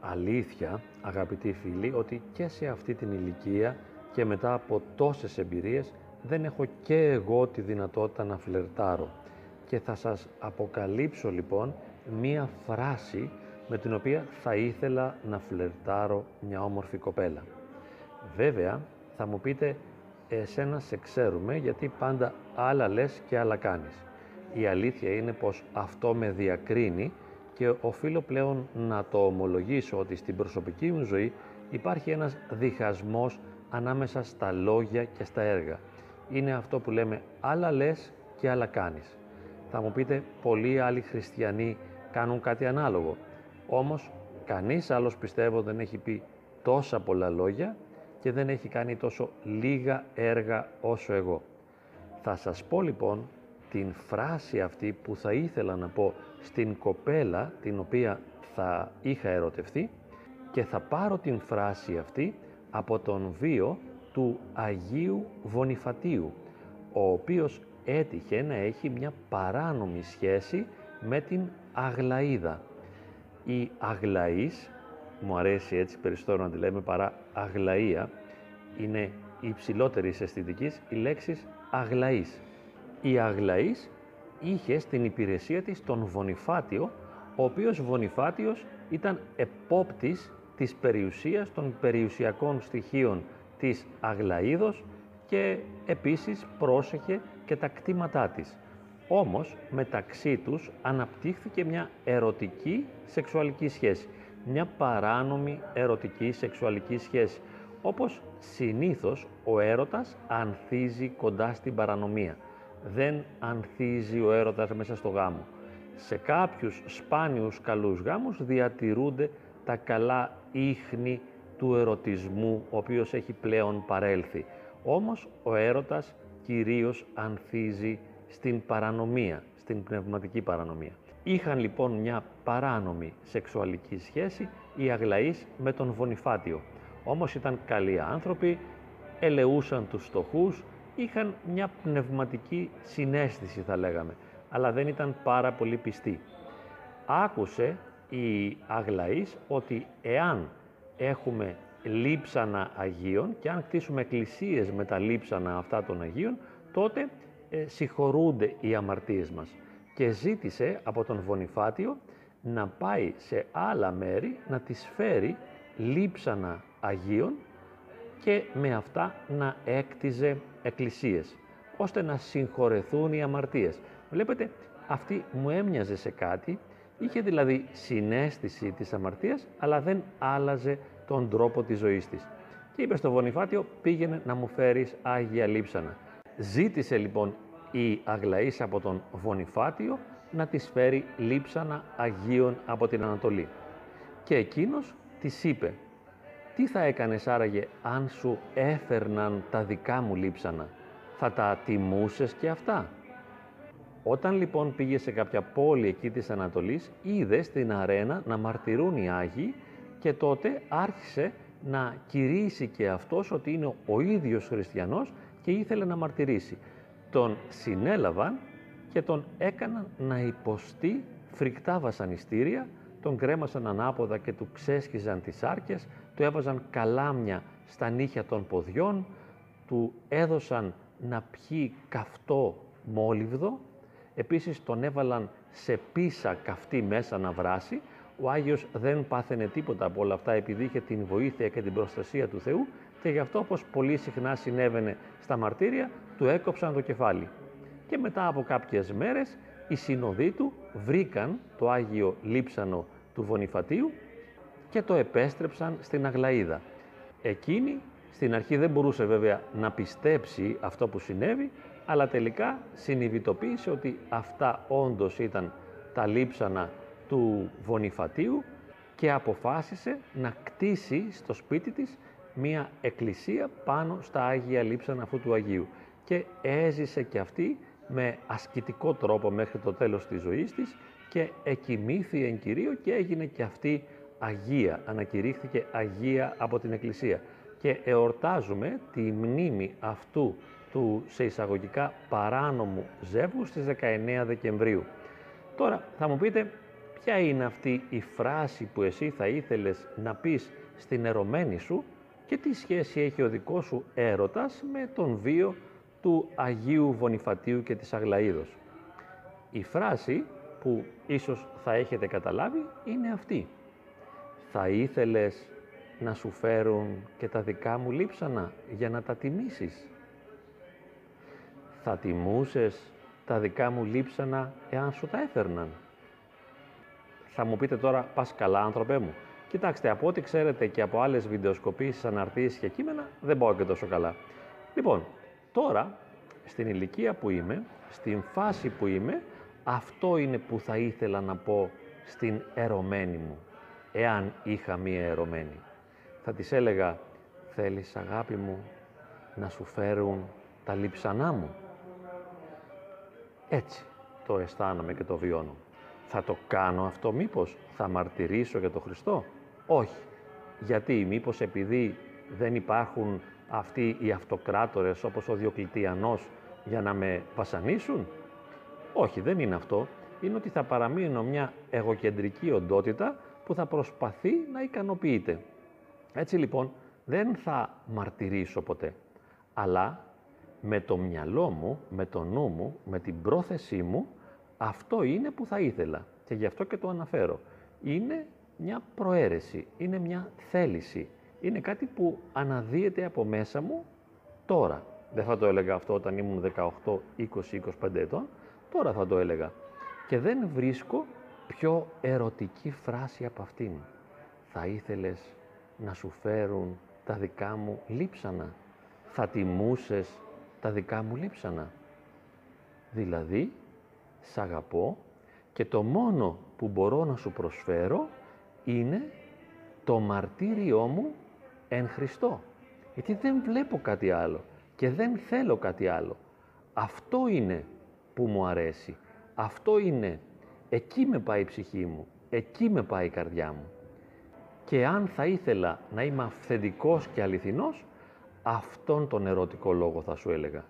αλήθεια, αγαπητοί φίλοι, ότι και σε αυτή την ηλικία και μετά από τόσες εμπειρίες δεν έχω και εγώ τη δυνατότητα να φλερτάρω. Και θα σας αποκαλύψω λοιπόν μία φράση με την οποία θα ήθελα να φλερτάρω μια όμορφη κοπέλα. Βέβαια, θα μου πείτε, εσένα σε ξέρουμε γιατί πάντα άλλα λες και άλλα κάνεις. Η αλήθεια είναι πως αυτό με διακρίνει και οφείλω πλέον να το ομολογήσω ότι στην προσωπική μου ζωή υπάρχει ένας διχασμός ανάμεσα στα λόγια και στα έργα. Είναι αυτό που λέμε άλλα λες και άλλα κάνεις. Θα μου πείτε, πολλοί άλλοι χριστιανοί κάνουν κάτι ανάλογο. Όμως, κανείς άλλος πιστεύω δεν έχει πει τόσα πολλά λόγια και δεν έχει κάνει τόσο λίγα έργα όσο εγώ. Θα σας πω λοιπόν την φράση αυτή που θα ήθελα να πω στην κοπέλα την οποία θα είχα ερωτευτεί και θα πάρω την φράση αυτή από τον βίο του Αγίου Βονιφατίου, ο οποίος έτυχε να έχει μια παράνομη σχέση με την Αγλαίδα. Η Αγλαής, μου αρέσει έτσι περισσότερο να τη λέμε παρά Αγλαΐα, είναι υψηλότερης αισθητικής η λέξη Αγλαής. Η Αγλαής είχε στην υπηρεσία της τον Βονιφάτιο, ο οποίος Βονιφάτιος ήταν επόπτης της περιουσίας των περιουσιακών στοιχείων της Αγλαίδος και επίσης πρόσεχε και τα κτήματά της. Όμως μεταξύ τους αναπτύχθηκε μια ερωτική σεξουαλική σχέση, μια παράνομη ερωτική σεξουαλική σχέση, όπως συνήθως ο έρωτας ανθίζει κοντά στην παρανομία. Δεν ανθίζει ο έρωτας μέσα στο γάμο. Σε κάποιους σπάνιους καλούς γάμους διατηρούνται τα καλά ίχνη του ερωτισμού, ο οποίος έχει πλέον παρέλθει. Όμως ο έρωτας κυρίως ανθίζει στην παρανομία, στην πνευματική παρανομία. Είχαν λοιπόν μια παράνομη σεξουαλική σχέση οι Αγλαείς με τον Βονιφάτιο. Όμως ήταν καλοί άνθρωποι, ελεούσαν τους στοχούς, είχαν μια πνευματική συνέστηση θα λέγαμε, αλλά δεν ήταν πάρα πολύ πιστοί. Άκουσε η Αγλαής ότι εάν έχουμε λείψανα Αγίων και αν κτίσουμε εκκλησίες με τα λείψανα αυτά των Αγίων, τότε ε, συγχωρούνται οι αμαρτίες μας. Και ζήτησε από τον Βονιφάτιο να πάει σε άλλα μέρη να τις φέρει λείψανα Αγίων και με αυτά να έκτιζε εκκλησίες, ώστε να συγχωρεθούν οι αμαρτίες. Βλέπετε, αυτή μου έμοιαζε σε κάτι, είχε δηλαδή συνέστηση της αμαρτίας, αλλά δεν άλλαζε τον τρόπο της ζωής της. Και είπε στο Βονιφάτιο, πήγαινε να μου φέρεις Άγια Λείψανα. Ζήτησε λοιπόν η Αγλαής από τον Βονιφάτιο να της φέρει λείψανα Αγίων από την Ανατολή. Και εκείνος της είπε, τι θα έκανες άραγε αν σου έφερναν τα δικά μου λείψανα, θα τα τιμούσες και αυτά; Όταν λοιπόν πήγε σε κάποια πόλη εκεί της Ανατολής, είδε στην αρένα να μαρτυρούν οι Άγιοι και τότε άρχισε να κηρύσει και αυτός ότι είναι ο ίδιος χριστιανός και ήθελε να μαρτυρήσει. Τον συνέλαβαν και τον έκαναν να υποστεί φρικτά βασανιστήρια, τον κρέμασαν ανάποδα και του ξέσχιζαν τις άρκες, του έβαζαν καλάμια στα νύχια των ποδιών, του έδωσαν να πιει καυτό μόλιβδο, επίσης τον έβαλαν σε πίσα καυτή μέσα να βράσει, ο Άγιος δεν πάθαινε τίποτα από όλα αυτά επειδή είχε την βοήθεια και την προστασία του Θεού και γι' αυτό όπως πολύ συχνά συνέβαινε στα μαρτύρια του έκοψαν το κεφάλι. Και μετά από κάποιες μέρες οι συνοδοί του βρήκαν το Άγιο Λείψανο του Βονιφατίου και το επέστρεψαν στην Αγλαίδα. Εκείνη στην αρχή δεν μπορούσε βέβαια να πιστέψει αυτό που συνέβη, αλλά τελικά συνειδητοποίησε ότι αυτά όντως ήταν τα λείψανα του Βονιφατίου και αποφάσισε να κτίσει στο σπίτι της μία εκκλησία πάνω στα Άγια Λείψανα αυτού του Αγίου και έζησε και αυτή με ασκητικό τρόπο μέχρι το τέλος της ζωής της και εκοιμήθη εν κυρίω και έγινε και αυτή Αγία, ανακηρύχθηκε Αγία από την Εκκλησία και εορτάζουμε τη μνήμη αυτού του σε εισαγωγικά παράνομου ζεύγου στις 19 Δεκεμβρίου. Τώρα θα μου πείτε ποια είναι αυτή η φράση που εσύ θα ήθελες να πεις στην ερωμένη σου και τι σχέση έχει ο δικός σου έρωτας με τον βίο του Αγίου Βονιφατίου και της Αγλαΐδος. Η φράση που ίσως θα έχετε καταλάβει είναι αυτή. Θα ήθελες να σου φέρουν και τα δικά μου λείψανα για να τα τιμήσεις; Θα τιμούσες τα δικά μου λείψανα εάν σου τα έφερναν; Θα μου πείτε τώρα, πας καλά άνθρωπέ μου. Κοιτάξτε, από ό,τι ξέρετε και από άλλες βιντεοσκοπήσεις, αναρτήσεις και κείμενα, δεν πάω και τόσο καλά. Λοιπόν, τώρα, στην ηλικία που είμαι, στην φάση που είμαι, αυτό είναι που θα ήθελα να πω στην ερωμένη μου, εάν είχα μία ερωμένη. Θα της έλεγα, θέλεις αγάπη μου να σου φέρουν τα λείψανά μου. Έτσι το αισθάνομαι και το βιώνω. Θα το κάνω αυτό μήπως, θα μαρτυρήσω για τον Χριστό; Όχι. Γιατί, μήπως επειδή δεν υπάρχουν αυτοί οι αυτοκράτορες όπως ο Διοκλητιανός για να με βασανίσουν; Όχι, δεν είναι αυτό. Είναι ότι θα παραμείνω μια εγωκεντρική οντότητα που θα προσπαθεί να ικανοποιείται. Έτσι λοιπόν δεν θα μαρτυρήσω ποτέ, αλλά με το μυαλό μου, με το νου μου, με την πρόθεσή μου, αυτό είναι που θα ήθελα και γι' αυτό και το αναφέρω. Είναι μια προαίρεση, είναι μια θέληση, είναι κάτι που αναδύεται από μέσα μου τώρα. Δεν θα το έλεγα αυτό όταν ήμουν 18, 20, 25 ετών, τώρα θα το έλεγα. Και δεν βρίσκω πιο ερωτική φράση από αυτήν. Θα ήθελες να σου φέρουν τα δικά μου λείψανα; Θα τιμούσες τα δικά μου λείψανα; Δηλαδή, σ' αγαπώ και το μόνο που μπορώ να σου προσφέρω είναι το μαρτύριό μου εν Χριστώ. Γιατί δεν βλέπω κάτι άλλο και δεν θέλω κάτι άλλο. Αυτό είναι που μου αρέσει. Αυτό είναι. Εκεί με πάει η ψυχή μου. Εκεί με πάει η καρδιά μου. Και αν θα ήθελα να είμαι αυθεντικός και αληθινός, αυτόν τον ερωτικό λόγο θα σου έλεγα.